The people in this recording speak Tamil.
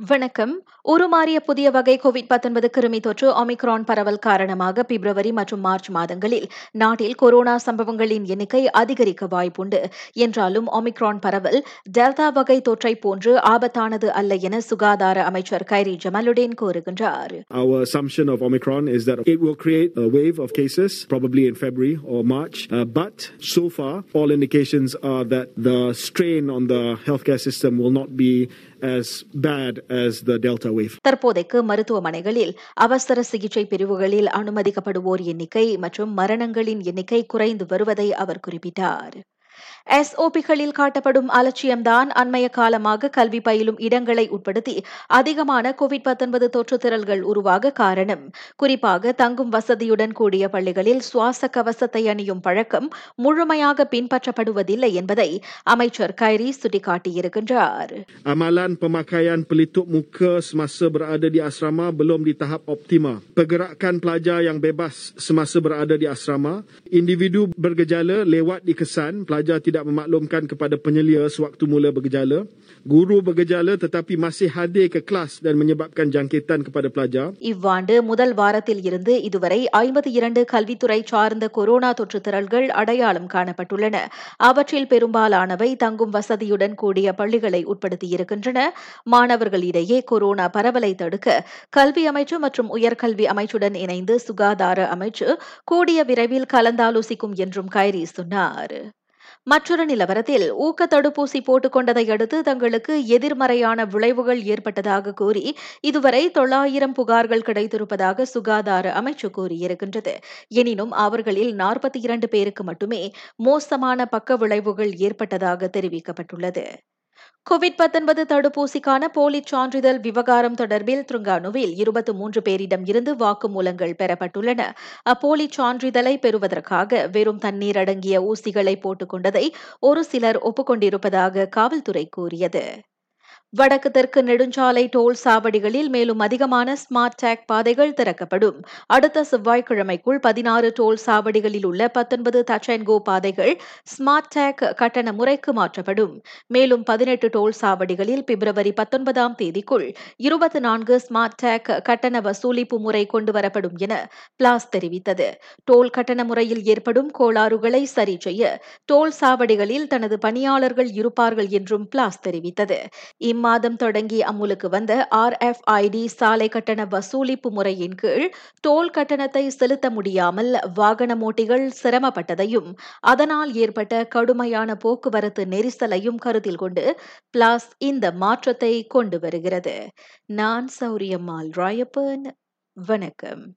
வணக்கம் உருமாறிய புதிய வகை கோவிட் பத்தொன்பது கிருமி தொற்று ஒமிக்ரான் பரவல் காரணமாக பிப்ரவரி மற்றும் மார்ச் மாதங்களில் நாட்டில் கொரோனா சம்பவங்களின் எண்ணிக்கை அதிகரிக்க வாய்ப்புண்டு என்றாலும் ஒமிக்ரான் பரவல் டெல்டா வகை தொற்றை போன்று ஆபத்தானது அல்ல என சுகாதார அமைச்சர் கைரி ஜமலுடன் கூறுகின்றார் Our assumption of Omicron is that it will create a wave of cases probably in February or March uh, but so far all indications are that the strain on the healthcare as bad as the Delta wave. தற்போதைக்கு மருத்துவமனைகளில் அவசர சிகிச்சை பிரிவுகளில் அனுமதிக்கப்படுவோர் எண்ணிக்கை மற்றும் மரணங்களின் எண்ணிக்கை குறைந்து வருவதை அவர் குறிப்பிட்டார் எஸ்ஓபிகளில் காட்டப்படும் அலட்சியம்தான் அண்மைய காலமாக கல்வி பயிலும் இடங்களை உட்படுத்தி அதிகமான கோவிட் தொற்று திரள்கள் உருவாக காரணம் குறிப்பாக தங்கும் வசதியுடன் கூடிய பள்ளிகளில் சுவாச கவசத்தை அணியும் பழக்கம் முழுமையாக பின்பற்றப்படுவதில்லை என்பதை அமைச்சர் கைரி சுட்டிக்காட்டியிருக்கின்றார் Amalan pemakaian pelitup muka semasa berada di asrama belum di tahap optima. Pergerakan pelajar yang bebas semasa berada di asrama, individu bergejala lewat dikesan, pelajar tidak memaklumkan kepada penyelia sewaktu mula bergejala. Guru bergejala tetapi masih hadir ke kelas dan menyebabkan jangkitan kepada pelajar. இவ்வாண்டு முதல் வாரத்தில் இருந்து இதுவரை ஐம்பத்தி இரண்டு கல்வித்துறை சார்ந்த கொரோனா தொற்று திரள்கள் அடையாளம் காணப்பட்டுள்ளன அவற்றில் பெரும்பாலானவை தங்கும் வசதியுடன் கூடிய பள்ளிகளை உட்படுத்தியிருக்கின்றன மாணவர்களிடையே கொரோனா பரவலை தடுக்க கல்வி அமைச்சு மற்றும் உயர்கல்வி அமைச்சுடன் இணைந்து சுகாதார அமைச்சு கூடிய விரைவில் கலந்தாலோசிக்கும் என்றும் கைரி சொன்னார் மற்றொரு நிலவரத்தில் ஊக்க தடுப்பூசி போட்டுக் கொண்டதை அடுத்து தங்களுக்கு எதிர்மறையான விளைவுகள் ஏற்பட்டதாக கூறி இதுவரை தொள்ளாயிரம் புகார்கள் கிடைத்திருப்பதாக சுகாதார அமைச்சு கூறியிருக்கின்றது. எனினும் அவர்களில் நாற்பத்தி இரண்டு பேருக்கு மட்டுமே மோசமான பக்க விளைவுகள் ஏற்பட்டதாக தெரிவிக்கப்பட்டுள்ளது. கோவிட் 19 தடுப்பூசிக்கான போலி சான்றிதழ் விவகாரம் தொடர்பில் திருங்கானுவில் இருபத்தி மூன்று பேரிடம் இருந்து வாக்குமூலங்கள் பெறப்பட்டுள்ளன. அப்போலி சான்றிதழை பெறுவதற்காக வெறும் தண்ணீர் அடங்கிய ஊசிகளை போட்டுக் கொண்டதை ஒரு சிலர் ஒப்புக்கொண்டிருப்பதாக காவல்துறை கூறியது. வடக்கு தெற்கு நெடுஞ்சாலை டோல் சாவடிகளில் மேலும் அதிகமான ஸ்மார்ட் டேக் பாதைகள் திறக்கப்படும். அடுத்த செவ்வாய்க்கிழமைக்குள் பதினாறு டோல் சாவடிகளில் உள்ள பத்தொன்பது டச் அண்ட் கோ பாதைகள் ஸ்மார்ட் டேக் கட்டண முறைக்கு மாற்றப்படும். மேலும் பதினெட்டு டோல் சாவடிகளில் பிப்ரவரி பத்தொன்பதாம் தேதிக்குள் இருபத்தி நான்கு ஸ்மார்ட் டேக் கட்டண வசூலிப்பு முறை கொண்டுவரப்படும் என பிளாஸ் தெரிவித்தது. டோல் கட்டண முறையில் ஏற்படும் கோளாறுகளை சரி செய்ய டோல் சாவடிகளில் தனது பணியாளர்கள் இருப்பார்கள் என்றும் பிளாஸ் தெரிவித்தது. இம்மாதம் தொடங்கி அமுலுக்கு வந்த ஆர்எஃப்ஐடி சாலை கட்டண வசூலிப்பு முறையின் கீழ் டோல் கட்டணத்தை செலுத்த முடியாமல் வாகன ஓட்டிகள் சிரமப்பட்டதையும் அதனால் ஏற்பட்ட கடுமையான போக்குவரத்து நெரிசலையும் கருத்தில் கொண்டு பிளாஸ் இந்த மாற்றத்தை கொண்டு வருகிறது. நான் சௌரியம்மாள் ராயப்பன். வணக்கம்.